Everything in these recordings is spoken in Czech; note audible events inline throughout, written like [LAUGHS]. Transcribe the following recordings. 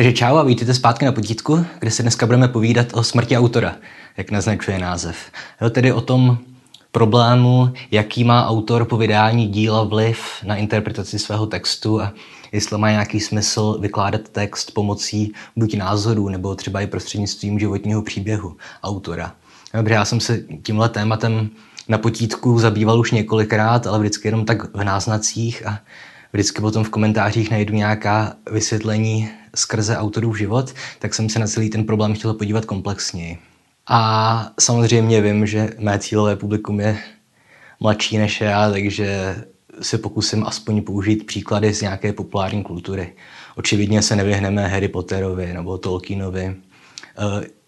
Takže čau a vítejte zpátky na potítku, kde se dneska budeme povídat o smrti autora, jak naznačuje název. Jo, tedy o tom problému, jaký má autor po vydání díla vliv na interpretaci svého textu a jestli má nějaký smysl vykládat text pomocí buď názorů, nebo třeba i prostřednictvím životního příběhu autora. Dobře, já jsem se tímhle tématem na potítku zabýval už několikrát, ale vždycky jenom tak v náznacích a vždycky potom v komentářích najdu nějaká vysvětlení skrze autorův život, tak jsem se na celý ten problém chtěl podívat komplexněji. A samozřejmě vím, že mé cílové publikum je mladší než já, takže se pokusím aspoň použít příklady z nějaké populární kultury. Očividně se nevyhneme Harry Potterovi nebo Tolkienovi. E,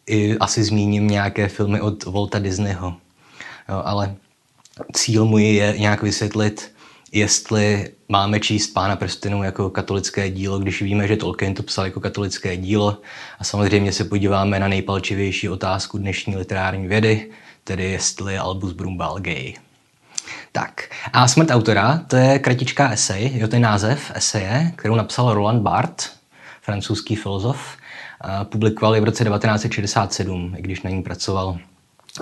I asi zmíním nějaké filmy od Walta Disneyho. Jo, ale cíl můj je nějak vysvětlit, jestli máme číst Pána prstenů jako katolické dílo, když víme, že Tolkien to psal jako katolické dílo. A samozřejmě se podíváme na nejpalčivější otázku dnešní literární vědy, tedy jestli Albus Brumbal gay. Tak, a smrt autora, to je kratičká esej, jo, to je název eseje, kterou napsal Roland Barthes, francouzský filozof. Publikoval ji v roce 1967, i když na ní pracoval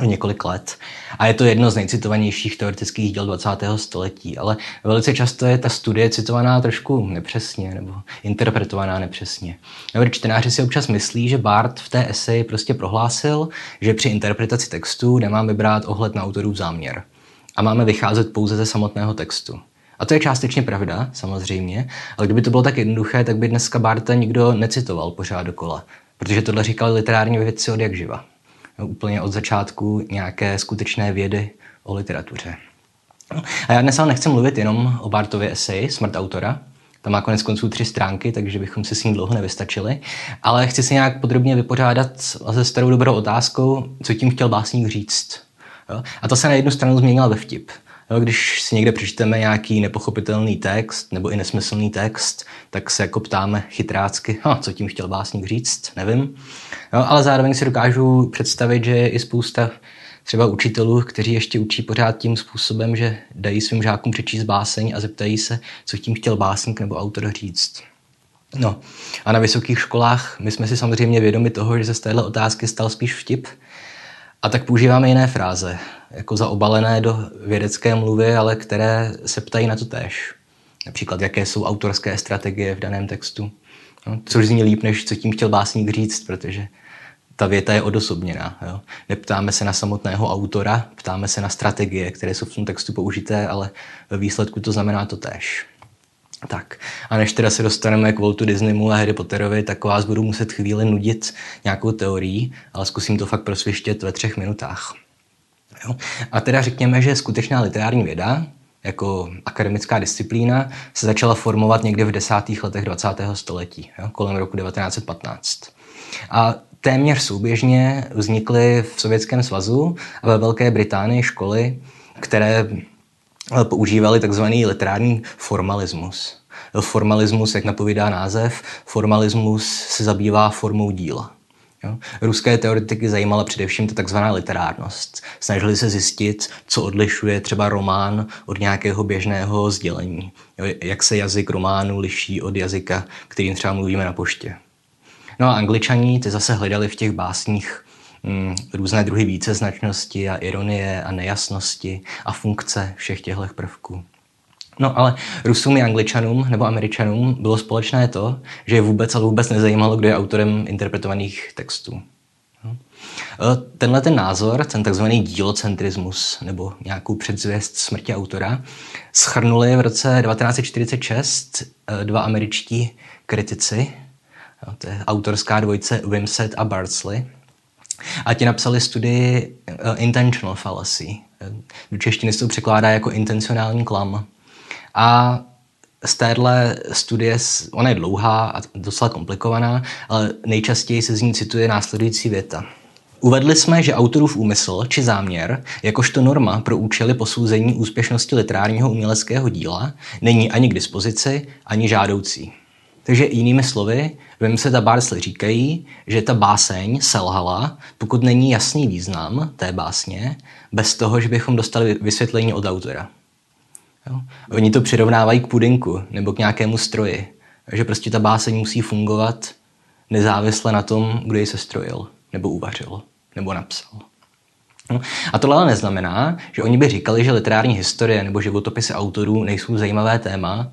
několik let. A je to jedno z nejcitovanějších teoretických děl 20. století, ale velice často je ta studie citovaná trošku nepřesně nebo interpretovaná nepřesně. Nebo čtenáři si občas myslí, že Bart v té eseji prostě prohlásil, že při interpretaci textu nemáme brát ohled na autorův záměr a máme vycházet pouze ze samotného textu. A to je částečně pravda, samozřejmě, ale kdyby to bylo tak jednoduché, tak by dneska Barta nikdo necitoval pořád dokola, protože tohle říkali literární vědci od jak živa úplně od začátku nějaké skutečné vědy o literatuře. A já dnes ale nechci mluvit jenom o Bartově eseji Smrt autora, tam má konec konců tři stránky, takže bychom se s ním dlouho nevystačili. Ale chci si nějak podrobně vypořádat se starou dobrou otázkou, co tím chtěl básník říct. Jo? A to se na jednu stranu změnilo ve vtip. Když si někde přečteme nějaký nepochopitelný text nebo i nesmyslný text, tak se jako ptáme chytrácky, ha, co tím chtěl básník říct, nevím. Ale zároveň si dokážu představit, že je i spousta třeba učitelů, kteří ještě učí pořád tím způsobem, že dají svým žákům přečíst báseň a zeptají se, co tím chtěl básník nebo autor říct. No a na vysokých školách my jsme si samozřejmě vědomi toho, že se z téhle otázky stal spíš vtip, a tak používáme jiné fráze, jako zaobalené do vědecké mluvy, ale které se ptají na to též. Například, jaké jsou autorské strategie v daném textu. No, což zní líp, než co tím chtěl básník říct, protože ta věta je odosobněná. Jo. Neptáme se na samotného autora, ptáme se na strategie, které jsou v tom textu použité, ale ve výsledku to znamená to též. Tak a než teda se dostaneme k Waltu Disneymu a Harry Potterovi, tak vás budu muset chvíli nudit nějakou teorií, ale zkusím to fakt prosvištět ve třech minutách. Jo? A teda řekněme, že skutečná literární věda, jako akademická disciplína, se začala formovat někdy v desátých letech 20. století, jo? kolem roku 1915. A téměř souběžně vznikly v Sovětském svazu a ve Velké Británii školy, které používali takzvaný literární formalismus. Formalismus, jak napovídá název, formalismus se zabývá formou díla. Jo? Ruské teoretiky zajímala především ta takzvaná literárnost. Snažili se zjistit, co odlišuje třeba román od nějakého běžného sdělení. Jo? Jak se jazyk románu liší od jazyka, kterým třeba mluvíme na poště. No a angličaní ty zase hledali v těch básních různé druhy víceznačnosti a ironie a nejasnosti a funkce všech těchto prvků. No ale Rusům i Angličanům nebo Američanům bylo společné to, že je vůbec ale vůbec nezajímalo, kdo je autorem interpretovaných textů. No. E, tenhle ten názor, ten takzvaný dílocentrismus nebo nějakou předzvěst smrti autora, schrnuli v roce 1946 e, dva američtí kritici, to je autorská dvojice Wimset a Bardsley, a ti napsali studii uh, Intentional Fallacy. Do češtiny se to překládá jako intencionální klam. A z téhle studie, ona je dlouhá a docela komplikovaná, ale nejčastěji se z ní cituje následující věta. Uvedli jsme, že autorův úmysl či záměr, jakožto norma pro účely posouzení úspěšnosti literárního uměleckého díla, není ani k dispozici, ani žádoucí. Takže jinými slovy, vím se ta Barsley říkají, že ta báseň selhala, pokud není jasný význam té básně, bez toho, že bychom dostali vysvětlení od autora. Jo? Oni to přirovnávají k pudinku nebo k nějakému stroji. že prostě ta báseň musí fungovat nezávisle na tom, kdo ji se strojil, nebo uvařil, nebo napsal. A tohle ale neznamená, že oni by říkali, že literární historie nebo životopisy autorů nejsou zajímavé téma,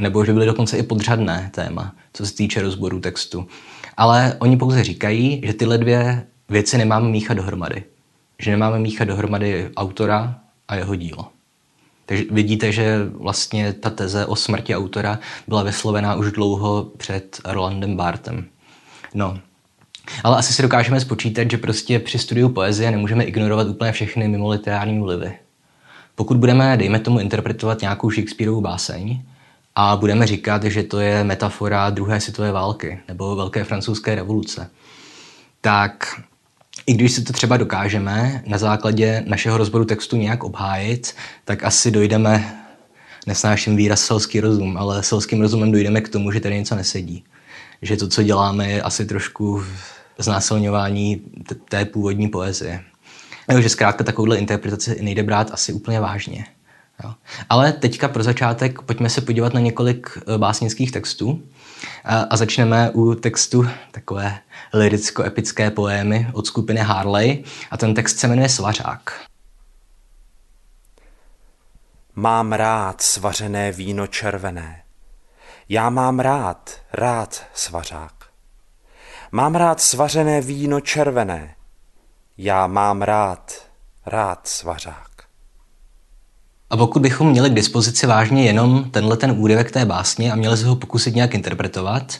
nebo že byly dokonce i podřadné téma, co se týče rozboru textu. Ale oni pouze říkají, že tyhle dvě věci nemáme míchat dohromady. Že nemáme míchat dohromady autora a jeho dílo. Takže vidíte, že vlastně ta teze o smrti autora byla vyslovená už dlouho před Rolandem Bartem. No, ale asi si dokážeme spočítat, že prostě při studiu poezie nemůžeme ignorovat úplně všechny mimo literární vlivy. Pokud budeme, dejme tomu, interpretovat nějakou Shakespeareovu báseň a budeme říkat, že to je metafora druhé světové války nebo velké francouzské revoluce, tak i když si to třeba dokážeme na základě našeho rozboru textu nějak obhájit, tak asi dojdeme, nesnáším výraz selský rozum, ale selským rozumem dojdeme k tomu, že tady něco nesedí. Že to, co děláme, je asi trošku znásilňování té původní poezie. Nebo že zkrátka takovouhle interpretaci nejde brát asi úplně vážně. Jo. Ale teďka pro začátek pojďme se podívat na několik eh, básnických textů a, a začneme u textu takové liricko-epické poémy od skupiny Harley a ten text se jmenuje Svařák. Mám rád svařené víno červené. Já mám rád, rád svařák. Mám rád svařené víno červené. Já mám rád, rád svařák. A pokud bychom měli k dispozici vážně jenom tenhle ten úryvek té básně a měli se ho pokusit nějak interpretovat,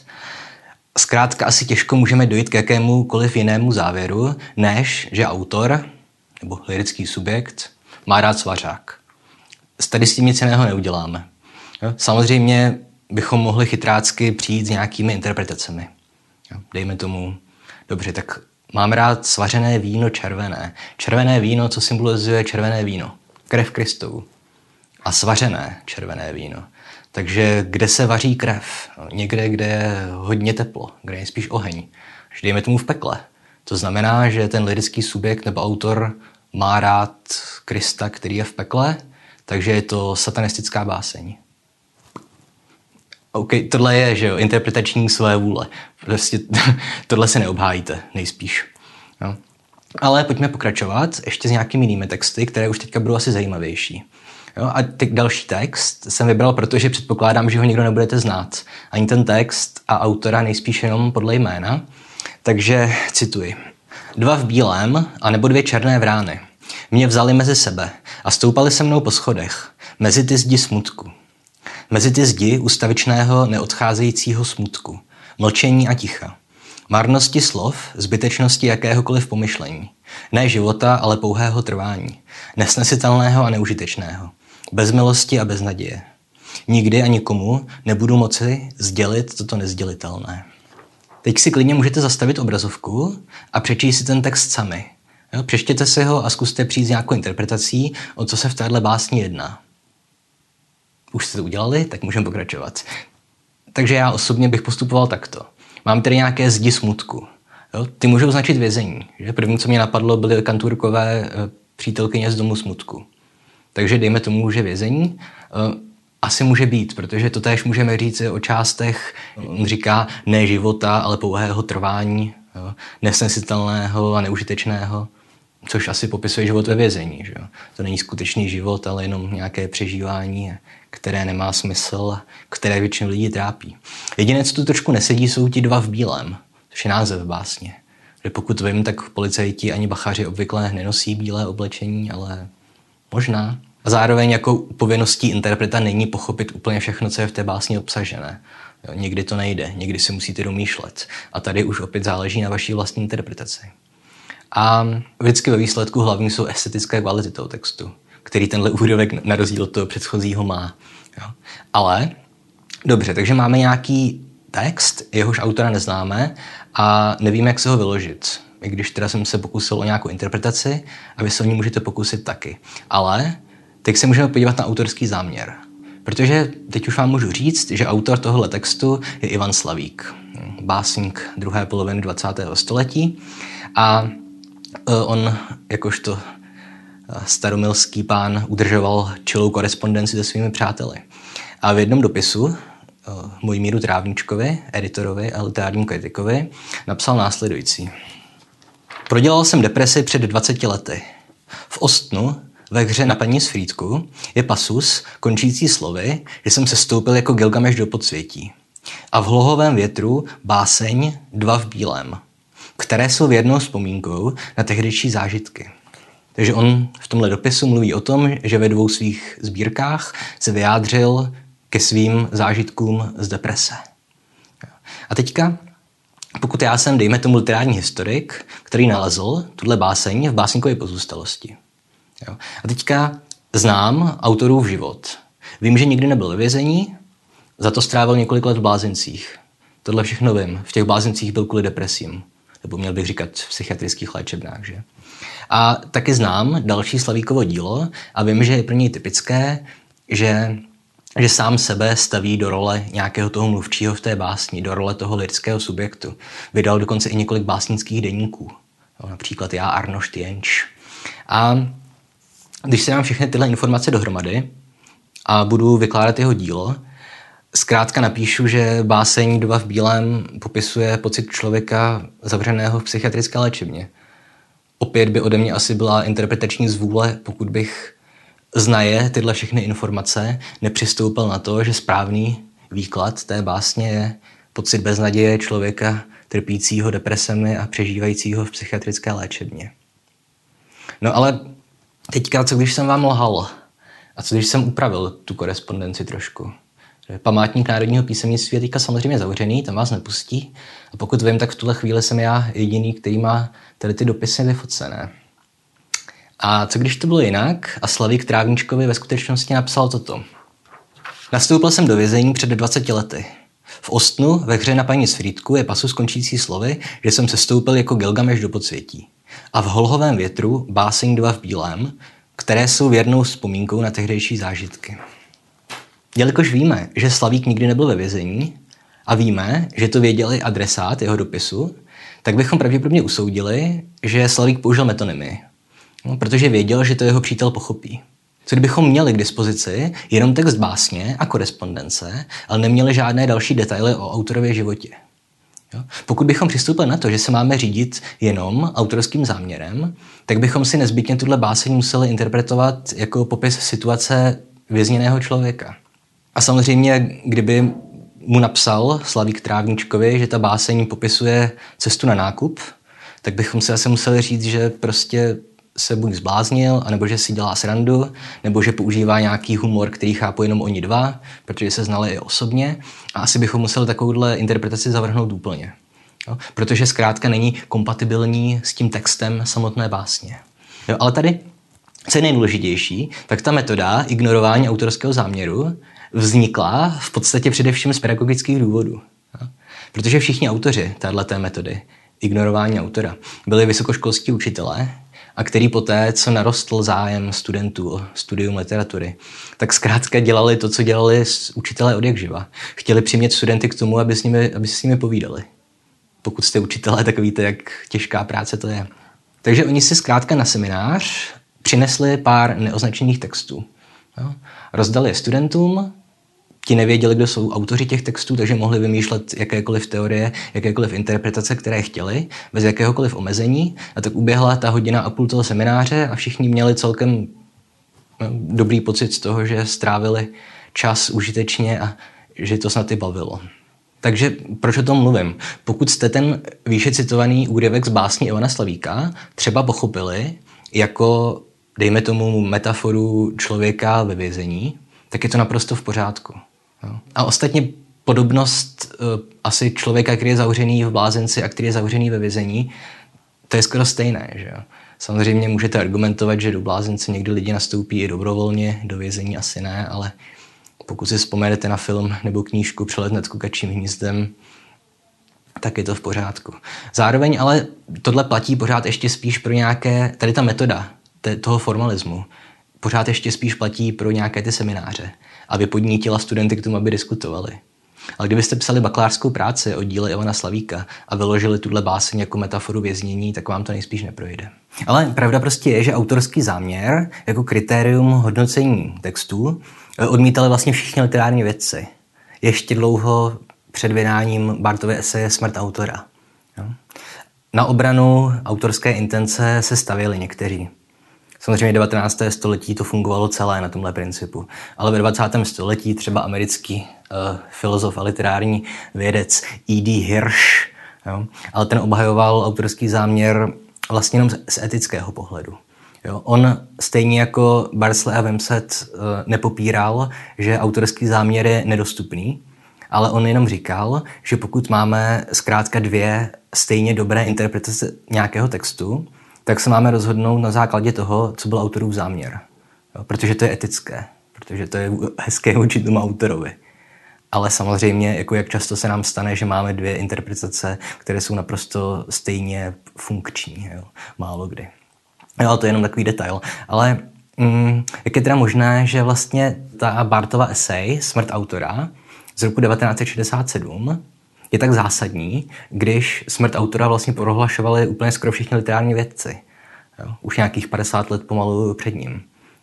zkrátka asi těžko můžeme dojít k jakémukoliv jinému závěru, než že autor nebo lirický subjekt má rád svařák. Tady s tím nic jiného neuděláme. Samozřejmě bychom mohli chytrácky přijít s nějakými interpretacemi. Dejme tomu, dobře, tak mám rád svařené víno červené. Červené víno, co symbolizuje červené víno? Krev Kristovu. A svařené červené víno. Takže kde se vaří krev? Někde, kde je hodně teplo, kde je spíš oheň. Že dejme tomu v pekle. To znamená, že ten lirický subjekt nebo autor má rád Krista, který je v pekle, takže je to satanistická báseň. OK, tohle je, že jo, interpretační své vůle. Prostě [LAUGHS] tohle se neobhájíte, nejspíš. No. Ale pojďme pokračovat ještě s nějakými jinými texty, které už teďka budou asi zajímavější. Jo, a teď další text jsem vybral, protože předpokládám, že ho nikdo nebudete znát. Ani ten text a autora nejspíš jenom podle jména. Takže cituji. Dva v bílém a nebo dvě černé vrány. Mě vzali mezi sebe a stoupali se mnou po schodech, mezi ty zdi smutku. Mezi ty zdi ustavičného neodcházejícího smutku, mlčení a ticha. Marnosti slov, zbytečnosti jakéhokoliv pomyšlení. Ne života, ale pouhého trvání. Nesnesitelného a neužitečného. Bez milosti a bez naděje. Nikdy a nikomu nebudu moci sdělit toto nezdělitelné. Teď si klidně můžete zastavit obrazovku a přečíst si ten text sami. Jo, přečtěte si ho a zkuste přijít s nějakou interpretací, o co se v téhle básni jedná. Už jste to udělali, tak můžeme pokračovat. Takže já osobně bych postupoval takto. Mám tady nějaké zdi smutku. Jo? Ty můžou značit vězení. Že? První, co mě napadlo, byly kanturkové eh, přítelkyně z domu smutku. Takže dejme tomu, že vězení eh, asi může být, protože to též můžeme říct o částech, on říká, ne života, ale pouhého trvání, nesnesitelného a neužitečného, což asi popisuje život ve vězení. Že? To není skutečný život, ale jenom nějaké přežívání které nemá smysl, které většinu lidí trápí. Jediné, co tu trošku nesedí, jsou ti dva v bílém, což je název básně. Že pokud vím, tak policajti ani bachaři obvykle nenosí bílé oblečení, ale možná. A zároveň jako povinností interpreta není pochopit úplně všechno, co je v té básni obsažené. Jo, někdy to nejde, někdy si musíte domýšlet. A tady už opět záleží na vaší vlastní interpretaci. A vždycky ve výsledku hlavní jsou estetické kvality toho textu který tenhle úryvek na rozdíl od toho předchozího má. Jo. Ale dobře, takže máme nějaký text, jehož autora neznáme a nevíme, jak se ho vyložit. I když teda jsem se pokusil o nějakou interpretaci a vy se o ní můžete pokusit taky. Ale teď se můžeme podívat na autorský záměr. Protože teď už vám můžu říct, že autor tohohle textu je Ivan Slavík, básník druhé poloviny 20. století. A e, on, jakožto staromilský pán udržoval čilou korespondenci se svými přáteli. A v jednom dopisu Mojmíru Trávničkovi, editorovi a literárnímu kritikovi, napsal následující. Prodělal jsem depresi před 20 lety. V Ostnu, ve hře na paní Sfrýdku, je pasus, končící slovy, že jsem se stoupil jako Gilgameš do podsvětí. A v hlohovém větru báseň Dva v bílém, které jsou věrnou vzpomínkou na tehdejší zážitky. Takže on v tomhle dopisu mluví o tom, že ve dvou svých sbírkách se vyjádřil ke svým zážitkům z deprese. A teďka, pokud já jsem, dejme tomu, literární historik, který nalezl tuhle báseň v básníkové pozůstalosti. Jo. A teďka znám autorův život. Vím, že nikdy nebyl ve vězení, za to strávil několik let v blázencích. Tohle všechno vím. V těch blázencích byl kvůli depresím. Nebo měl bych říkat v psychiatrických léčebnách. Že? A taky znám další Slavíkovo dílo a vím, že je pro něj typické, že že sám sebe staví do role nějakého toho mluvčího v té básni, do role toho lidského subjektu. Vydal dokonce i několik básnických deníků, jo, například já Arnošt Jenč. A když si dám všechny tyhle informace dohromady a budu vykládat jeho dílo, zkrátka napíšu, že báseň Dva v bílém popisuje pocit člověka zavřeného v psychiatrické léčebně. Opět by ode mě asi byla interpretační zvůle, pokud bych znaje tyhle všechny informace, nepřistoupil na to, že správný výklad té básně je pocit beznaděje člověka trpícího depresemi a přežívajícího v psychiatrické léčebně. No ale teďka, co když jsem vám lhal? A co když jsem upravil tu korespondenci trošku? Památník národního písemnictví je teďka samozřejmě zavřený, tam vás nepustí. A pokud vím, tak v tuhle chvíli jsem já jediný, který má tady ty dopisy vyfocené. A co když to bylo jinak a Slavík Trávničkovi ve skutečnosti napsal toto. Nastoupil jsem do vězení před 20 lety. V Ostnu ve hře na paní Sfrýdku je pasu skončící slovy, že jsem se stoupil jako Gilgameš do podsvětí. A v holhovém větru báseň dva v bílém, které jsou věrnou vzpomínkou na tehdejší zážitky. Jelikož víme, že Slavík nikdy nebyl ve vězení a víme, že to věděli adresát jeho dopisu, tak bychom pravděpodobně usoudili, že Slavík použil metonymy, no, protože věděl, že to jeho přítel pochopí. Co kdybychom měli k dispozici jenom text básně a korespondence, ale neměli žádné další detaily o autorově životě? Jo? Pokud bychom přistoupili na to, že se máme řídit jenom autorským záměrem, tak bychom si nezbytně tuhle báseň museli interpretovat jako popis situace vězněného člověka. A samozřejmě, kdyby mu napsal Slavík Trávničkovi, že ta báseň popisuje cestu na nákup, tak bychom si asi museli říct, že prostě se buď zbláznil, anebo že si dělá srandu, nebo že používá nějaký humor, který chápu jenom oni dva, protože se znali i osobně. A asi bychom museli takovouhle interpretaci zavrhnout úplně. Jo? Protože zkrátka není kompatibilní s tím textem samotné básně. Jo? Ale tady, co je nejdůležitější, tak ta metoda ignorování autorského záměru vznikla v podstatě především z pedagogických důvodů. Jo? Protože všichni autoři této metody ignorování autora byli vysokoškolskí učitelé, a který poté, co narostl zájem studentů o studium literatury, tak zkrátka dělali to, co dělali učitelé od jak živa. Chtěli přimět studenty k tomu, aby s nimi, aby s nimi povídali. Pokud jste učitelé, tak víte, jak těžká práce to je. Takže oni si zkrátka na seminář přinesli pár neoznačených textů. Jo? Rozdali je studentům, ti nevěděli, kdo jsou autoři těch textů, takže mohli vymýšlet jakékoliv teorie, jakékoliv interpretace, které chtěli, bez jakéhokoliv omezení. A tak uběhla ta hodina a půl toho semináře a všichni měli celkem no, dobrý pocit z toho, že strávili čas užitečně a že to snad i bavilo. Takže proč o tom mluvím? Pokud jste ten výše citovaný úryvek z básní Ivana Slavíka třeba pochopili jako, dejme tomu, metaforu člověka ve vězení, tak je to naprosto v pořádku. A ostatně podobnost uh, asi člověka, který je zavřený v blázenci a který je zavřený ve vězení, to je skoro stejné. Že jo? Samozřejmě můžete argumentovat, že do blázence někdy lidi nastoupí i dobrovolně, do vězení asi ne, ale pokud si vzpomenete na film nebo knížku Přelet nad kukačím hnízdem, tak je to v pořádku. Zároveň ale tohle platí pořád ještě spíš pro nějaké, tady ta metoda toho formalismu, pořád ještě spíš platí pro nějaké ty semináře aby podnítila studenty k tomu, aby diskutovali. Ale kdybyste psali bakalářskou práci o díle Ivana Slavíka a vyložili tuhle báseň jako metaforu věznění, tak vám to nejspíš neprojde. Ale pravda prostě je, že autorský záměr jako kritérium hodnocení textů eh, odmítali vlastně všichni literární vědci. ještě dlouho před vydáním Bartovy eseje Smrt autora. Na obranu autorské intence se stavěli někteří. Samozřejmě 19. století to fungovalo celé na tomhle principu. Ale ve 20. století třeba americký uh, filozof a literární vědec E.D. Hirsch, jo, ale ten obhajoval autorský záměr vlastně jenom z etického pohledu. Jo, on stejně jako Barsley a Wimset uh, nepopíral, že autorský záměr je nedostupný, ale on jenom říkal, že pokud máme zkrátka dvě stejně dobré interpretace nějakého textu, tak se máme rozhodnout na základě toho, co byl autorův záměr. Jo, protože to je etické, protože to je hezké vůči tomu autorovi. Ale samozřejmě, jako jak často se nám stane, že máme dvě interpretace, které jsou naprosto stejně funkční. Jo? Málo kdy. Jo, to je jenom takový detail. Ale mm, jak je teda možné, že vlastně ta Bartova esej Smrt autora z roku 1967 je tak zásadní, když smrt autora vlastně prohlašovali úplně skoro všichni literární vědci. Jo? Už nějakých 50 let pomalu před ním.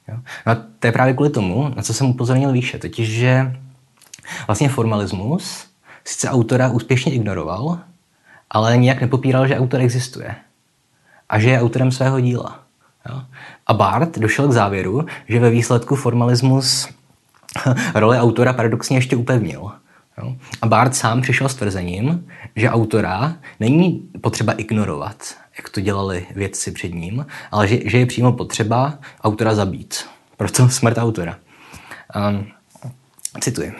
Jo? No a to je právě kvůli tomu, na co jsem upozornil výše, totiž, že vlastně formalismus sice autora úspěšně ignoroval, ale nijak nepopíral, že autor existuje a že je autorem svého díla. Jo? A Barth došel k závěru, že ve výsledku formalismus [LAUGHS] roli autora paradoxně ještě upevnil. Jo? A Bart sám přišel s tvrzením, že autora není potřeba ignorovat, jak to dělali vědci před ním, ale že, že je přímo potřeba autora zabít. Proto [LAUGHS] smrt autora. Um, cituji.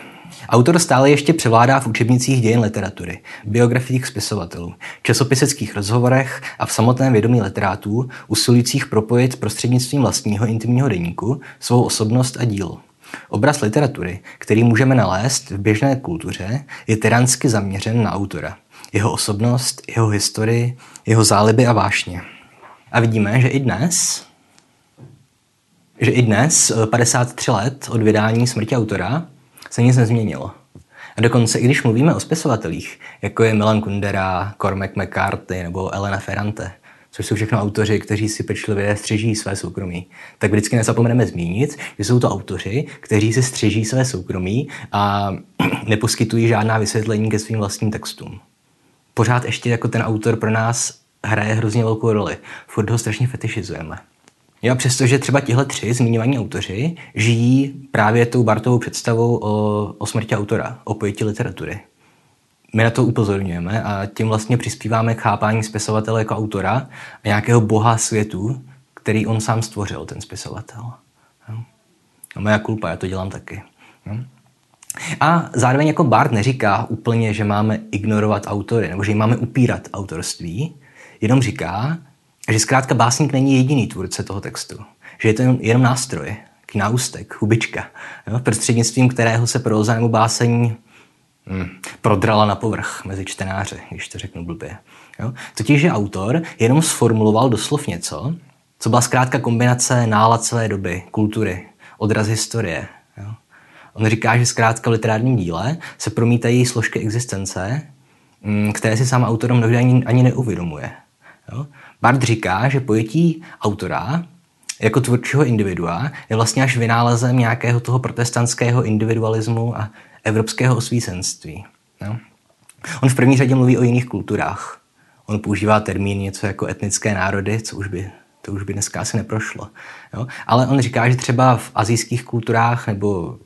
Autor stále ještě převládá v učebnicích dějin literatury, biografiích spisovatelů, časopiseckých rozhovorech a v samotném vědomí literátů, usilujících propojit prostřednictvím vlastního intimního deníku svou osobnost a dílo. Obraz literatury, který můžeme nalézt v běžné kultuře, je tyransky zaměřen na autora. Jeho osobnost, jeho historii, jeho záliby a vášně. A vidíme, že i dnes, že i dnes, 53 let od vydání smrti autora, se nic nezměnilo. A dokonce, i když mluvíme o spisovatelích, jako je Milan Kundera, Cormac McCarthy nebo Elena Ferrante, což jsou všechno autoři, kteří si pečlivě střeží své soukromí, tak vždycky nezapomeneme zmínit, že jsou to autoři, kteří si střeží své soukromí a [CLEARS THROAT] neposkytují žádná vysvětlení ke svým vlastním textům. Pořád ještě jako ten autor pro nás hraje hrozně velkou roli. Furt ho strašně fetišizujeme. Jo, přestože třeba tihle tři zmiňovaní autoři žijí právě tou Bartovou představou o, o smrti autora, o pojetí literatury my na to upozorňujeme a tím vlastně přispíváme k chápání spisovatele jako autora a nějakého boha světu, který on sám stvořil, ten spisovatel. A moja kulpa, já to dělám taky. A zároveň jako Bart neříká úplně, že máme ignorovat autory, nebo že jim máme upírat autorství, jenom říká, že zkrátka básník není jediný tvůrce toho textu. Že je to jenom nástroj, náustek, hubička, jo, prostřednictvím kterého se proza nebo báseň hmm, prodrala na povrch mezi čtenáře, když to řeknu blbě. Jo? Totiž, že autor jenom sformuloval doslov něco, co byla zkrátka kombinace nálad své doby, kultury, odraz historie. Jo? On říká, že zkrátka v literárním díle se promítají složky existence, hmm, které si sám autor mnohdy ani, ani neuvědomuje. Jo? Bart říká, že pojetí autora jako tvůrčího individua je vlastně až vynálezem nějakého toho protestantského individualismu a evropského osvícenství. No. On v první řadě mluví o jiných kulturách. On používá termín něco jako etnické národy, co už by, to už by dneska asi neprošlo. Jo? Ale on říká, že třeba v azijských kulturách nebo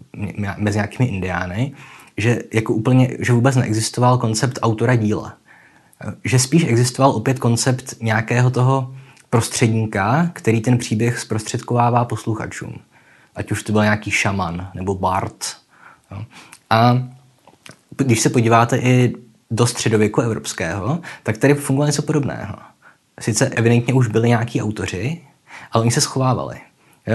mezi nějakými indiány, že, jako úplně, že vůbec neexistoval koncept autora díla. Že spíš existoval opět koncept nějakého toho prostředníka, který ten příběh zprostředkovává posluchačům. Ať už to byl nějaký šaman nebo bard. Jo. A když se podíváte i do středověku evropského, tak tady fungovalo něco podobného. Sice evidentně už byli nějaký autoři, ale oni se schovávali.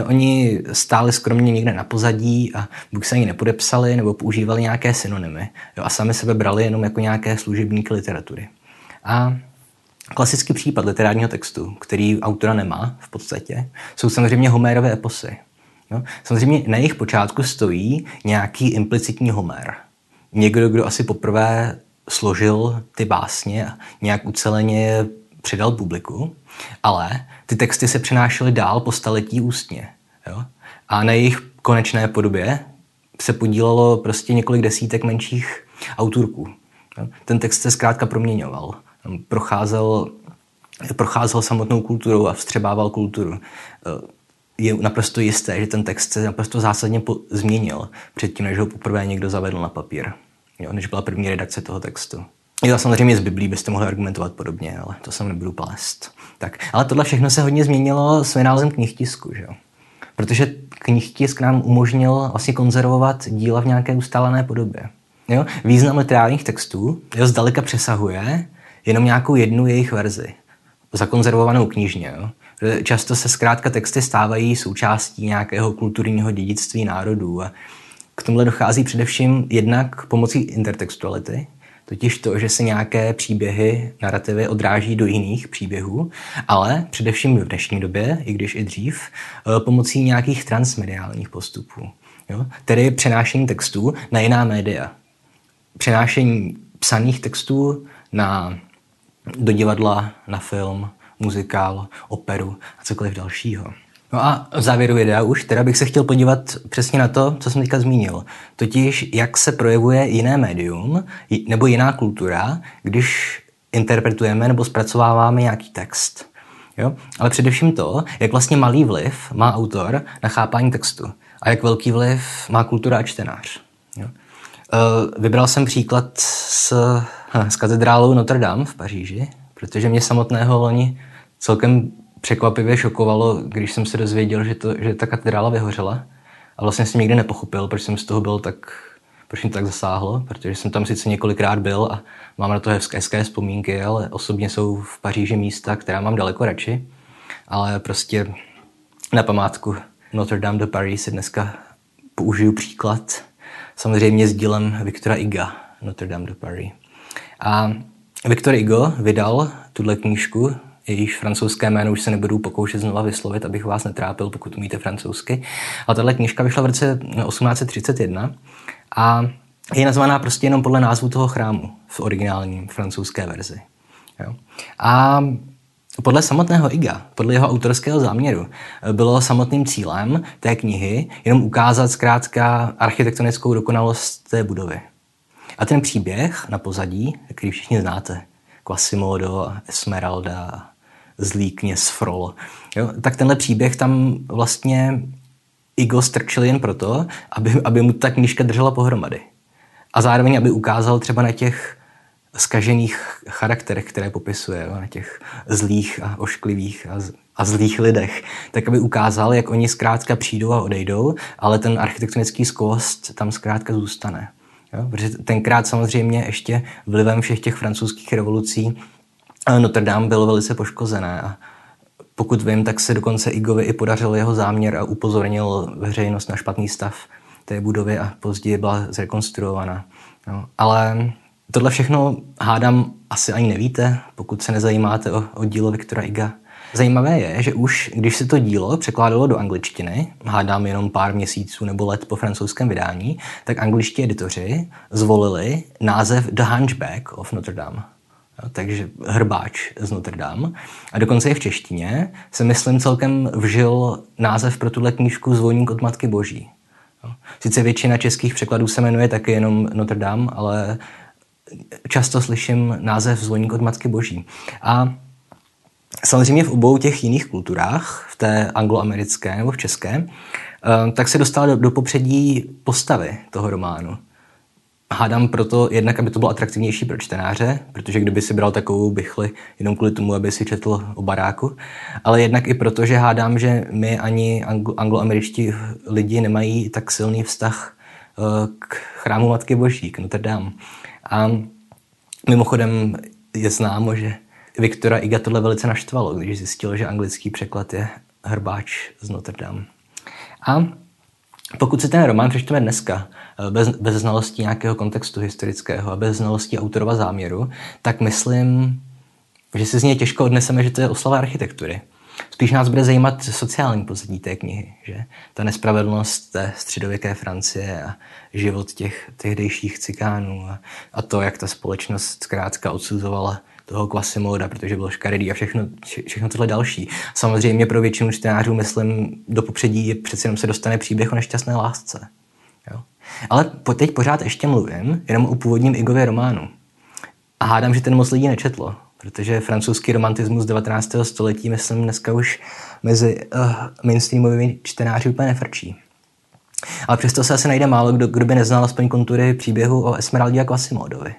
Oni stáli skromně někde na pozadí a buď se ani nepodepsali, nebo používali nějaké synonymy. Jo, a sami sebe brali jenom jako nějaké služebníky literatury. A klasický případ literárního textu, který autora nemá v podstatě, jsou samozřejmě Homérové eposy. Jo? Samozřejmě na jejich počátku stojí nějaký implicitní Homer. Někdo, kdo asi poprvé složil ty básně a nějak uceleně je předal publiku, ale ty texty se přenášely dál po staletí ústně. Jo? A na jejich konečné podobě, se podílelo prostě několik desítek menších autorků. Ten text se zkrátka proměňoval. Procházel, procházel samotnou kulturou a vstřebával kulturu. Je naprosto jisté, že ten text se naprosto zásadně po- změnil předtím, než ho poprvé někdo zavedl na papír. Jo, než byla první redakce toho textu. Jo, samozřejmě z Biblí byste mohli argumentovat podobně, ale to jsem nebudu plést. Tak, ale tohle všechno se hodně změnilo s vynálezem knihtisku, že jo? Protože knihtisk nám umožnil vlastně konzervovat díla v nějaké ustálené podobě. Jo? Význam literárních textů jo, zdaleka přesahuje jenom nějakou jednu jejich verzi, zakonzervovanou knižně. Jo? Často se zkrátka texty stávají součástí nějakého kulturního dědictví národů a k tomhle dochází především jednak pomocí intertextuality, totiž to, že se nějaké příběhy, narrativy odráží do jiných příběhů, ale především v dnešní době, i když i dřív, eh, pomocí nějakých transmediálních postupů. Jo? Tedy přenášení textů na jiná média. Přenášení psaných textů na, do divadla, na film, muzikál, operu a cokoliv dalšího. No a v závěru videa už teda bych se chtěl podívat přesně na to, co jsem teďka zmínil. Totiž, jak se projevuje jiné médium nebo jiná kultura, když interpretujeme nebo zpracováváme nějaký text. Jo? Ale především to, jak vlastně malý vliv má autor na chápání textu a jak velký vliv má kultura a čtenář. Jo? Uh, vybral jsem příklad s, s katedrálou Notre Dame v Paříži, protože mě samotného loni celkem překvapivě šokovalo, když jsem se dozvěděl, že, to, že ta katedrála vyhořela. A vlastně jsem nikdy nepochopil, proč jsem z toho byl tak, proč mě tak zasáhlo, protože jsem tam sice několikrát byl a mám na to hezké, hezké vzpomínky, ale osobně jsou v Paříži místa, která mám daleko radši. Ale prostě na památku Notre Dame de Paris si dneska použiju příklad, samozřejmě s dílem Viktora Iga, Notre Dame de Paris. A Viktor Igo vydal tuhle knížku jejíž francouzské jméno už se nebudu pokoušet znova vyslovit, abych vás netrápil, pokud umíte francouzsky. Ale tahle knižka vyšla v roce 1831 a je nazvaná prostě jenom podle názvu toho chrámu v originální francouzské verzi. Jo. A podle samotného Iga, podle jeho autorského záměru, bylo samotným cílem té knihy jenom ukázat zkrátka architektonickou dokonalost té budovy. A ten příběh na pozadí, který všichni znáte, Quasimodo, Esmeralda, zlý kněz Frol. Jo? Tak tenhle příběh tam vlastně Igo strčil jen proto, aby, aby mu ta knížka držela pohromady. A zároveň, aby ukázal třeba na těch skažených charakterech, které popisuje, jo? na těch zlých a ošklivých a, a zlých lidech, tak aby ukázal, jak oni zkrátka přijdou a odejdou, ale ten architektonický skvost tam zkrátka zůstane. Jo? Protože tenkrát samozřejmě ještě vlivem všech těch francouzských revolucí Notre Dame bylo velice poškozené a pokud vím, tak se dokonce Igovi i podařil jeho záměr a upozornil veřejnost na špatný stav té budovy a později byla zrekonstruovaná. No, ale tohle všechno hádám asi ani nevíte, pokud se nezajímáte o, o dílo Viktora Iga. Zajímavé je, že už když se to dílo překládalo do angličtiny, hádám jenom pár měsíců nebo let po francouzském vydání, tak angličtí editoři zvolili název The Hunchback of Notre Dame takže hrbáč z Notre Dame. A dokonce i v češtině se, myslím, celkem vžil název pro tuhle knížku Zvoník od Matky Boží. Sice většina českých překladů se jmenuje taky jenom Notre Dame, ale často slyším název Zvoník od Matky Boží. A samozřejmě v obou těch jiných kulturách, v té angloamerické nebo v české, eh, tak se dostala do, do popředí postavy toho románu. Hádám proto jednak, aby to bylo atraktivnější pro čtenáře, protože kdyby si bral takovou bychli jenom kvůli tomu, aby si četl o baráku, ale jednak i proto, že hádám, že my ani angloameričtí lidi nemají tak silný vztah eh, k chrámu Matky Boží, k Notre Dame. A mimochodem je známo, že Viktora Iga tohle velice naštvalo, když zjistil, že anglický překlad je hrbáč z Notre Dame. A pokud si ten román přečteme dneska, eh, bez, bez znalosti nějakého kontextu historického a bez znalosti autorova záměru, tak myslím, že si z něj těžko odneseme, že to je oslava architektury. Spíš nás bude zajímat sociální pozadí té knihy, že ta nespravedlnost té středověké Francie a život těch tehdejších cikánů a, a to, jak ta společnost zkrátka odsuzovala toho Quasimoda, protože byl škaredý a všechno, všechno tohle další. Samozřejmě pro většinu čtenářů, myslím, do popředí je přeci jenom se dostane příběh o nešťastné lásce. Jo? Ale teď pořád ještě mluvím jenom o původním Igově románu. A hádám, že ten moc lidí nečetlo, protože francouzský romantismus 19. století, myslím, dneska už mezi uh, mainstreamovými čtenáři úplně nefrčí. Ale přesto se asi najde málo kdo, kdo by neznal aspoň kontury příběhu o Esmeraldě a Quasimodovi.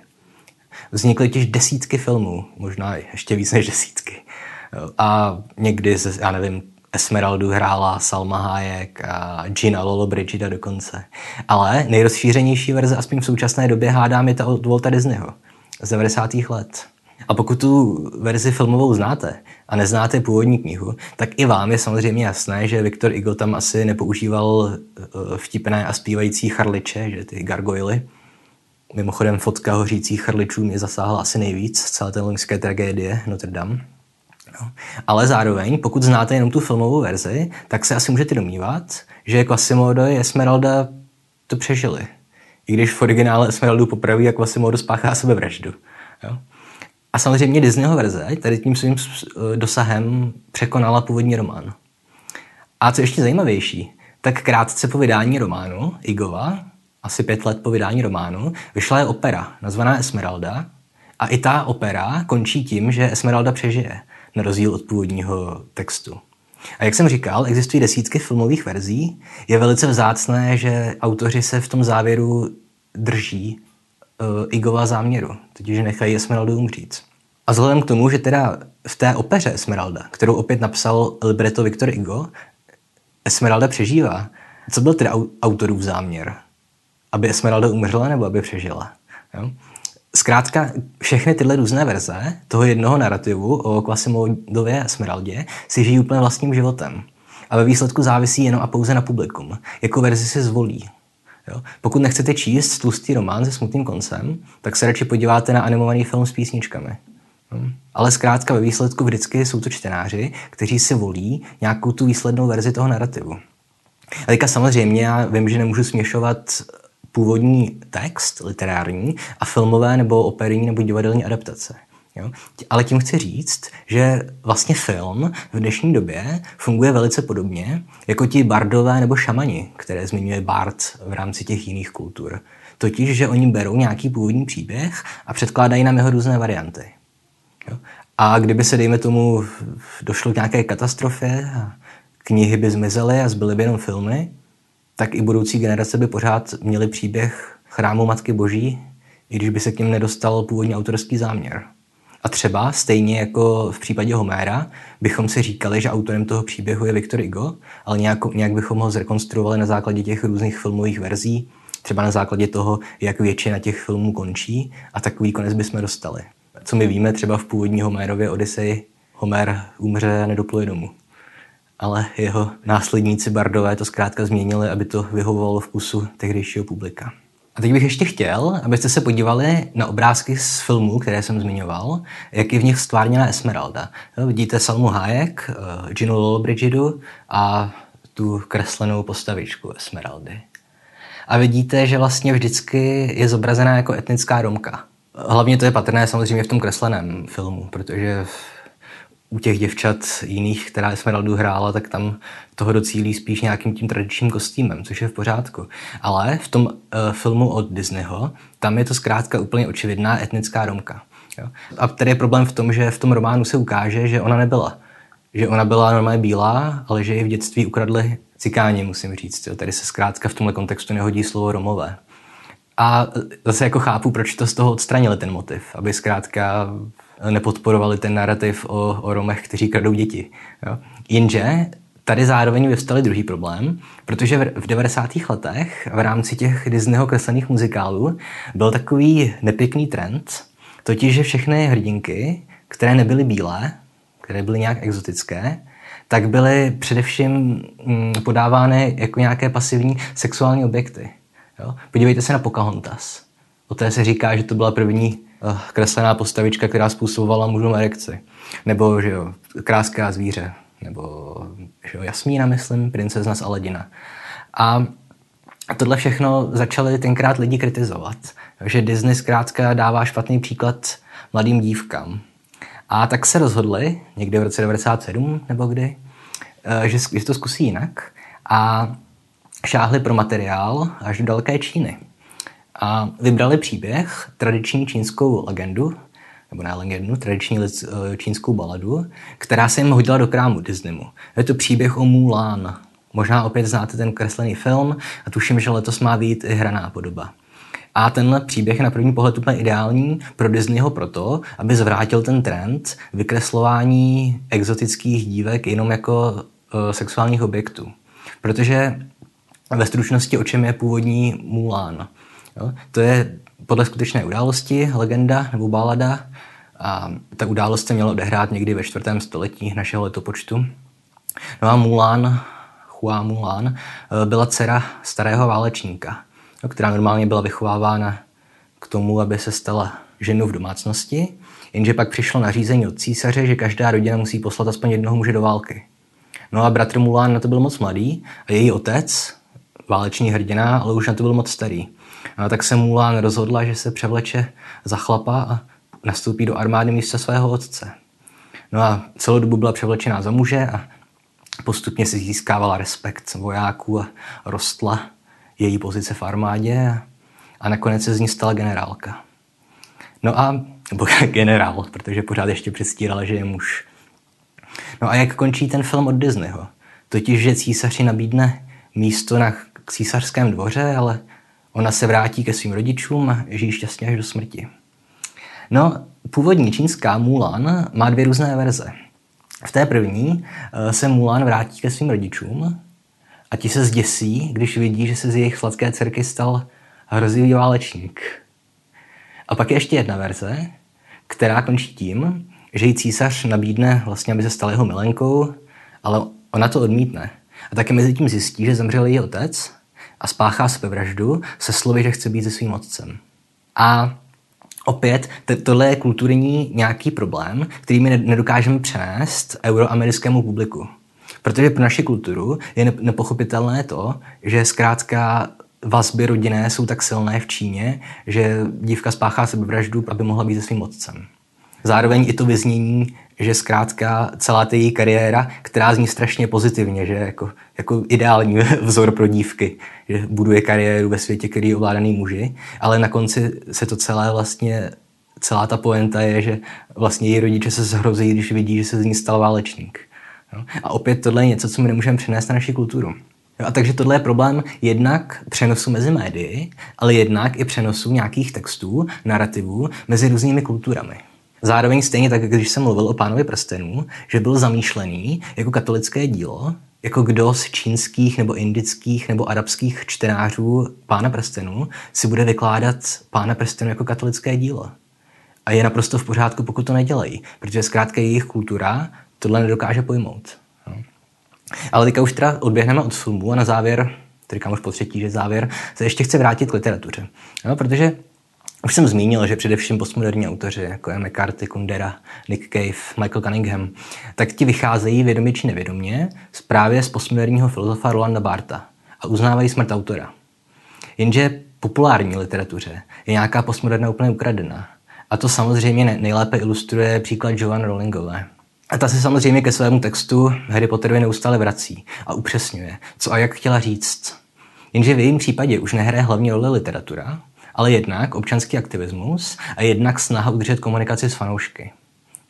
Vznikly těž desítky filmů, možná ještě víc než desítky. A někdy, se, já nevím, Esmeraldu hrála Salma Hayek a Gina Lolo Brigida dokonce. Ale nejrozšířenější verze, aspoň v současné době, hádám je ta od Walta Disneyho z 90. let. A pokud tu verzi filmovou znáte a neznáte původní knihu, tak i vám je samozřejmě jasné, že Viktor Igl tam asi nepoužíval eh, vtipné a zpívající charliče, že ty gargoily. Mimochodem fotka hořících charličů mě zasáhla asi nejvíc z celé té loňské tragédie Notre Dame. No. Ale zároveň, pokud znáte jenom tu filmovou verzi, tak se asi můžete domnívat, že Quasimodo a Esmeralda to přežili. I když v originále Esmeraldu popraví a Quasimodo spáchá sebevraždu. Jo? A samozřejmě Disneyho verze tady tím svým dosahem překonala původní román. A co ještě zajímavější, tak krátce po vydání románu Igova, asi pět let po vydání románu, vyšla je opera nazvaná Esmeralda a i ta opera končí tím, že Esmeralda přežije, na rozdíl od původního textu. A jak jsem říkal, existují desítky filmových verzí. Je velice vzácné, že autoři se v tom závěru drží uh, Igova záměru, totiž nechají Esmeraldu umřít. A vzhledem k tomu, že teda v té opeře Esmeralda, kterou opět napsal libretto Viktor Igo, Esmeralda přežívá. Co byl teda autorův záměr? Aby Esmeralda umřela nebo aby přežila? Jo? Zkrátka, všechny tyhle různé verze toho jednoho narrativu o Quasimodově Esmeraldě si žijí úplně vlastním životem. A ve výsledku závisí jenom a pouze na publikum. Jako verzi si zvolí. Jo? Pokud nechcete číst tlustý román se smutným koncem, tak se radši podíváte na animovaný film s písničkami. Hmm. Ale zkrátka ve výsledku vždycky jsou to čtenáři, kteří si volí nějakou tu výslednou verzi toho narrativu. A teďka samozřejmě já vím, že nemůžu směšovat původní text literární a filmové nebo operní nebo divadelní adaptace. Jo? Ale tím chci říct, že vlastně film v dnešní době funguje velice podobně jako ti bardové nebo šamani, které zmiňuje Bard v rámci těch jiných kultur. Totiž, že oni berou nějaký původní příběh a předkládají nám jeho různé varianty. Jo? A kdyby se, dejme tomu, došlo k nějaké katastrofě a knihy by zmizely a zbyly by jenom filmy, tak i budoucí generace by pořád měly příběh chrámu Matky Boží, i když by se k něm nedostal původní autorský záměr. A třeba, stejně jako v případě Homéra, bychom si říkali, že autorem toho příběhu je Viktor Igo, ale nějak, nějak bychom ho zrekonstruovali na základě těch různých filmových verzí, třeba na základě toho, jak většina těch filmů končí a takový konec bychom dostali co my víme třeba v původní Homérově Odyseji, Homer umře a nedopluje domů. Ale jeho následníci Bardové to zkrátka změnili, aby to vyhovovalo vkusu tehdejšího publika. A teď bych ještě chtěl, abyste se podívali na obrázky z filmů, které jsem zmiňoval, jak je v nich stvárněna Esmeralda. Vidíte Salmu Hayek, uh, Ginu Lollobrigidu a tu kreslenou postavičku Esmeraldy. A vidíte, že vlastně vždycky je zobrazená jako etnická Romka. Hlavně to je patrné samozřejmě v tom kresleném filmu, protože u těch děvčat jiných, která Esmeraldu hrála, tak tam toho docílí spíš nějakým tím tradičním kostýmem, což je v pořádku. Ale v tom uh, filmu od Disneyho, tam je to zkrátka úplně očividná etnická Romka. Jo? A tady je problém v tom, že v tom románu se ukáže, že ona nebyla. Že ona byla normálně bílá, ale že ji v dětství ukradli cikáni, musím říct. Jo? Tady se zkrátka v tomhle kontextu nehodí slovo Romové. A zase jako chápu, proč to z toho odstranili ten motiv, aby zkrátka nepodporovali ten narrativ o, o Romech, kteří kradou děti. Jo. Jenže tady zároveň vyvstal druhý problém, protože v 90. letech v rámci těch Disneyho kreslených muzikálů byl takový nepěkný trend, totiž, že všechny hrdinky, které nebyly bílé, které byly nějak exotické, tak byly především mm, podávány jako nějaké pasivní sexuální objekty. Jo? Podívejte se na Pocahontas. O té se říká, že to byla první kreslená postavička, která způsobovala mužům erekci. Nebo, že jo, kráská zvíře. Nebo, že jo, Jasmína, myslím, princezna z Aladina. A tohle všechno začali tenkrát lidi kritizovat. Že Disney zkrátka dává špatný příklad mladým dívkám. A tak se rozhodli, někdy v roce 97 nebo kdy, eh, že to zkusí jinak. A šáhli pro materiál až do daleké Číny. A vybrali příběh, tradiční čínskou legendu, nebo ne legendu, tradiční eh, čínskou baladu, která se jim hodila do krámu Disneymu. Je to příběh o Mulan. Možná opět znáte ten kreslený film a tuším, že letos má být i hraná podoba. A tenhle příběh je na první pohled úplně ideální pro Disneyho proto, aby zvrátil ten trend vykreslování exotických dívek jenom jako uh, sexuálních objektů. Protože ve stručnosti o čem je původní Mulan. Jo? To je podle skutečné události, legenda nebo balada. A ta událost se měla odehrát někdy ve čtvrtém století našeho letopočtu. No a Mulan, Hua Mulan, eh, byla dcera starého válečníka, která normálně byla vychovávána k tomu, aby se stala ženou v domácnosti, jenže pak přišlo nařízení od císaře, že každá rodina musí poslat aspoň jednoho muže do války. No a bratr Mulan na to byl moc mladý a její otec, váleční hrdina, ale už na to byl moc starý. No, tak se Mulan rozhodla, že se převleče za chlapa a nastoupí do armády místo svého otce. No a celou dobu byla převlečená za muže a postupně si získávala respekt vojáků a rostla její pozice v armádě a nakonec se z ní stala generálka. No a, nebo [LAUGHS] generál, protože pořád ještě předstírala, že je muž. No a jak končí ten film od Disneyho? Totiž, že císaři nabídne místo na císařském dvoře, ale ona se vrátí ke svým rodičům a žijí šťastně až do smrti. No, původní čínská Mulan má dvě různé verze. V té první eh, se Mulan vrátí ke svým rodičům a ti se zděsí, když vidí, že se z jejich sladké dcerky stal hrozivý válečník. A pak je ještě jedna verze, která končí tím, že jí císař nabídne vlastně, aby se stal jeho milenkou, ale ona to odmítne. A také mezi tím zjistí, že zemřel její otec a spáchá sebevraždu se slovy, že chce být se svým otcem. A opět, tohle je kulturní nějaký problém, který my nedokážeme přenést euroamerickému publiku. Protože pro naši kulturu je nepochopitelné to, že zkrátka vazby rodinné jsou tak silné v Číně, že dívka spáchá sebevraždu, aby mohla být se svým otcem. Zároveň i to vyznění, že zkrátka celá ta její kariéra, která zní strašně pozitivně, že jako, jako ideální [LAUGHS] vzor pro dívky, že buduje kariéru ve světě, který je ovládaný muži, ale na konci se to celé vlastně, celá ta poenta je, že vlastně její rodiče se zhrozí, když vidí, že se z ní stal válečník. A opět tohle je něco, co my nemůžeme přenést na naši kulturu. Jo, a takže tohle je problém jednak přenosu mezi médii, ale jednak i přenosu nějakých textů, narrativů mezi různými kulturami. Zároveň stejně tak, když jsem mluvil o pánovi prstenů, že byl zamýšlený jako katolické dílo, jako kdo z čínských nebo indických nebo arabských čtenářů pána prstenů si bude vykládat pána prstenů jako katolické dílo. A je naprosto v pořádku, pokud to nedělají, protože zkrátka jejich kultura tohle nedokáže pojmout. No. Ale teďka už teda odběhneme od filmu a na závěr, tedy už po třetí, že závěr, se ještě chce vrátit k literatuře. No, protože už jsem zmínil, že především postmoderní autoři, jako je McCarthy, Kundera, Nick Cave, Michael Cunningham, tak ti vycházejí vědomě či nevědomě z právě z postmoderního filozofa Rolanda Barta a uznávají smrt autora. Jenže populární literatuře je nějaká postmoderna úplně ukradená. A to samozřejmě nejlépe ilustruje příklad Joan Rowlingové. A ta se samozřejmě ke svému textu Harry Potterovi neustále vrací a upřesňuje, co a jak chtěla říct. Jenže v jejím případě už nehraje hlavně roli literatura, ale jednak občanský aktivismus a jednak snaha udržet komunikaci s fanoušky.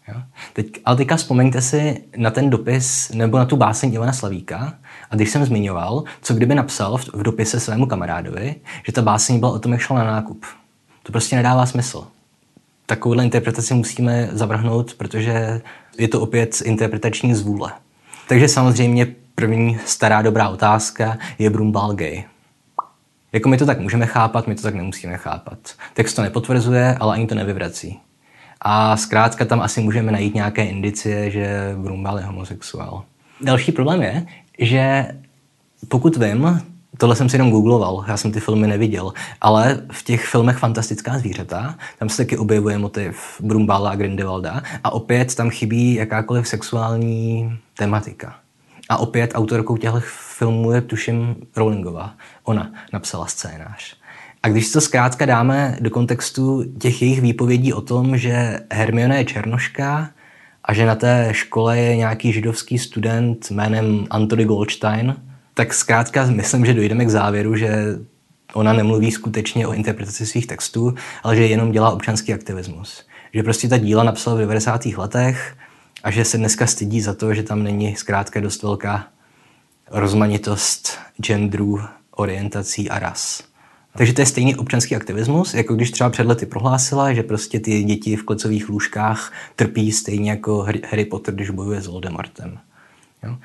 Jo? Teď, ale teďka vzpomeňte si na ten dopis nebo na tu báseň Ivana Slavíka a když jsem zmiňoval, co kdyby napsal v, v dopise svému kamarádovi, že ta báseň byla o tom, jak šel na nákup. To prostě nedává smysl. Takovouhle interpretaci musíme zavrhnout, protože je to opět interpretační zvůle. Takže samozřejmě první stará dobrá otázka je Brumbal gay. Jako my to tak můžeme chápat, my to tak nemusíme chápat. Text to nepotvrzuje, ale ani to nevyvrací. A zkrátka tam asi můžeme najít nějaké indicie, že Brumbal je homosexuál. Další problém je, že pokud vím, tohle jsem si jenom googloval, já jsem ty filmy neviděl, ale v těch filmech Fantastická zvířata, tam se taky objevuje motiv Brumbala a Grindelwalda a opět tam chybí jakákoliv sexuální tematika. A opět autorkou těchto filmů je tuším Rowlingová. Ona napsala scénář. A když to zkrátka dáme do kontextu těch jejich výpovědí o tom, že Hermione je černoška a že na té škole je nějaký židovský student jménem Anthony Goldstein, tak zkrátka myslím, že dojdeme k závěru, že ona nemluví skutečně o interpretaci svých textů, ale že jenom dělá občanský aktivismus. Že prostě ta díla napsala v 90. letech a že se dneska stydí za to, že tam není zkrátka dost velká rozmanitost genderů, orientací a ras. Takže to je stejný občanský aktivismus, jako když třeba před lety prohlásila, že prostě ty děti v klecových lůžkách trpí stejně jako Harry Potter, když bojuje s Voldemortem. Jo?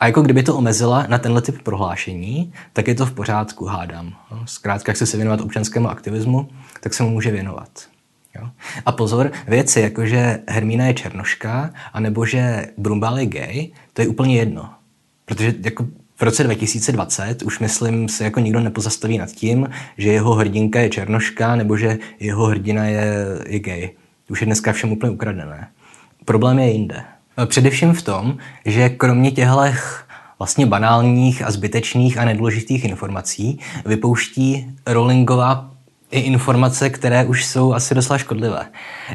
A jako kdyby to omezila na tenhle typ prohlášení, tak je to v pořádku, hádám. Zkrátka, jak se se věnovat občanskému aktivismu, tak se mu může věnovat. Jo? A pozor, věci jako, že Hermína je černoška, anebo že Brumbál je gay, to je úplně jedno. Protože jako v roce 2020 už myslím se jako nikdo nepozastaví nad tím, že jeho hrdinka je černoška nebo že jeho hrdina je, je gay. Už je dneska všem úplně ukradené. Problém je jinde. Především v tom, že kromě těchto vlastně banálních a zbytečných a nedůležitých informací vypouští Rowlingová i informace, které už jsou asi dost škodlivé.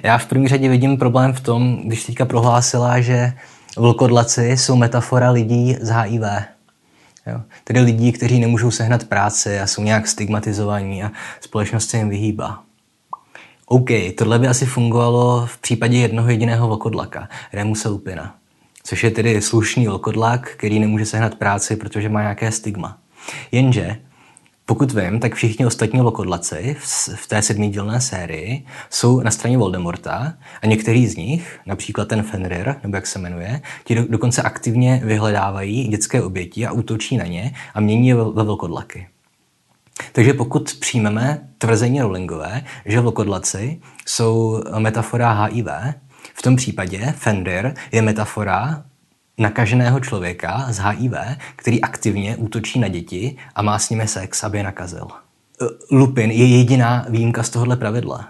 Já v první řadě vidím problém v tom, když teďka prohlásila, že vlkodlaci jsou metafora lidí z HIV. Jo? Tedy lidí, kteří nemůžou sehnat práci a jsou nějak stigmatizovaní a společnost se jim vyhýbá. OK, tohle by asi fungovalo v případě jednoho jediného vlkodlaka, Remusa Lupina, což je tedy slušný vlkodlak, který nemůže sehnat práci, protože má nějaké stigma. Jenže pokud vím, tak všichni ostatní lokodlaci v té sedmidílné sérii jsou na straně Voldemorta a některý z nich, například ten Fenrir, nebo jak se jmenuje, ti do, dokonce aktivně vyhledávají dětské oběti a útočí na ně a mění je ve, vlkodlaky. Takže pokud přijmeme tvrzení Rowlingové, že vlkodlaci jsou metafora HIV, v tom případě Fenrir je metafora nakaženého člověka z HIV, který aktivně útočí na děti a má s nimi sex, aby je nakazil. E, Lupin je jediná výjimka z tohohle pravidla.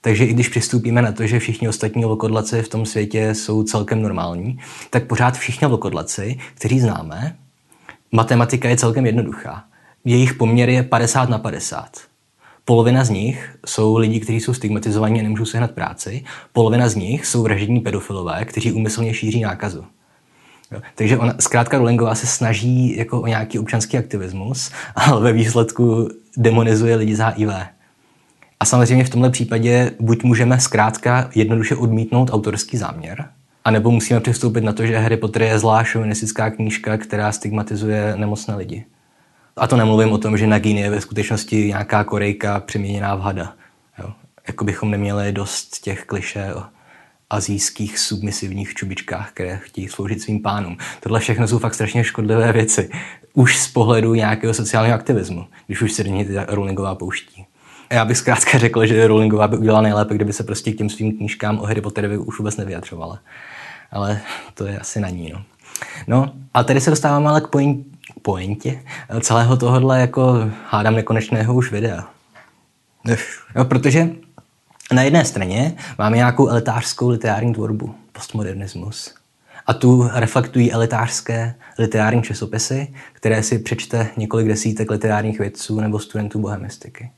Takže i když přistoupíme na to, že všichni ostatní vlkodlaci v tom světě jsou celkem normální, tak pořád všichni vlkodlaci, kteří známe, matematika je celkem jednoduchá. Jejich poměr je 50 na 50. Polovina z nich jsou lidi, kteří jsou stigmatizovaní a nemůžou sehnat práci. Polovina z nich jsou vražední pedofilové, kteří úmyslně šíří nákazu. Takže ona, zkrátka Rowlingová se snaží jako o nějaký občanský aktivismus, ale ve výsledku demonizuje lidi za HIV. A samozřejmě v tomhle případě buď můžeme zkrátka jednoduše odmítnout autorský záměr, anebo musíme přistoupit na to, že Harry Potter je zlá šovinistická knížka, která stigmatizuje nemocné lidi. A to nemluvím o tom, že Nagini je ve skutečnosti nějaká korejka přeměněná v hada. Jo. Jako bychom neměli dost těch kliše o azijských submisivních čubičkách, které chtějí sloužit svým pánům. Tohle všechno jsou fakt strašně škodlivé věci. Už z pohledu nějakého sociálního aktivismu, když už se do něj Rowlingová pouští. Já bych zkrátka řekl, že Rowlingová by udělala nejlépe, kdyby se prostě k těm svým knížkám o Harry Potterovi už vůbec nevyjadřovala. Ale to je asi na ní. No, no a tady se dostáváme ale k point, pointě celého tohohle jako hádám nekonečného už videa. No, protože na jedné straně máme nějakou elitářskou literární tvorbu, postmodernismus. A tu reflektují elitářské literární časopisy, které si přečte několik desítek literárních vědců nebo studentů bohemistiky.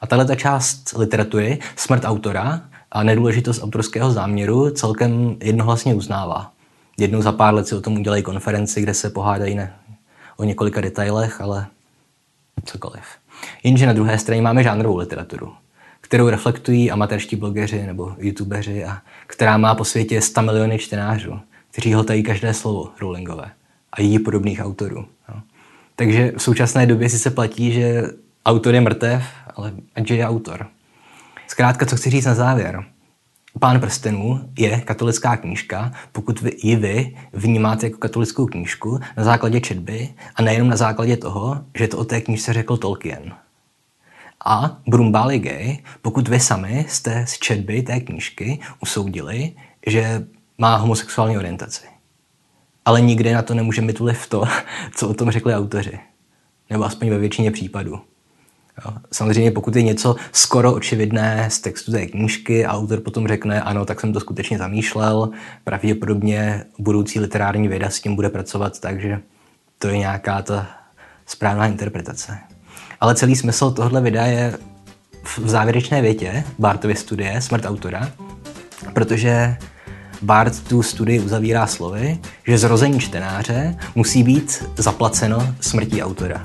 A tahle část literatury, smrt autora a nedůležitost autorského záměru celkem jednohlasně uznává. Jednou za pár let si o tom udělají konferenci, kde se pohádají ne o několika detailech, ale cokoliv. Jenže na druhé straně máme žánrovou literaturu, kterou reflektují amatérští blogeři nebo youtubeři a která má po světě 100 miliony čtenářů, kteří hltají každé slovo Rowlingové a jí podobných autorů. No. Takže v současné době si se platí, že autor je mrtev, ale ať je autor. Zkrátka, co chci říct na závěr. Pán prstenů je katolická knížka, pokud vy, ji vy vnímáte jako katolickou knížku na základě četby a nejenom na základě toho, že to o té knížce řekl Tolkien. A Brumbál je gay, pokud vy sami jste z četby té knížky usoudili, že má homosexuální orientaci. Ale nikdy na to nemůže mít vliv to, [LAUGHS] co o tom řekli autoři. Nebo aspoň ve většině případů. Jo. Samozřejmě pokud je něco skoro očividné z textu té knížky autor potom řekne, ano, tak jsem to skutečně zamýšlel, pravděpodobně budoucí literární věda s tím bude pracovat, takže to je nějaká ta správná interpretace. Ale celý smysl tohle videa je v závěrečné větě Bartovy studie Smrt autora, protože Bart tu studii uzavírá slovy, že zrození čtenáře musí být zaplaceno smrtí autora.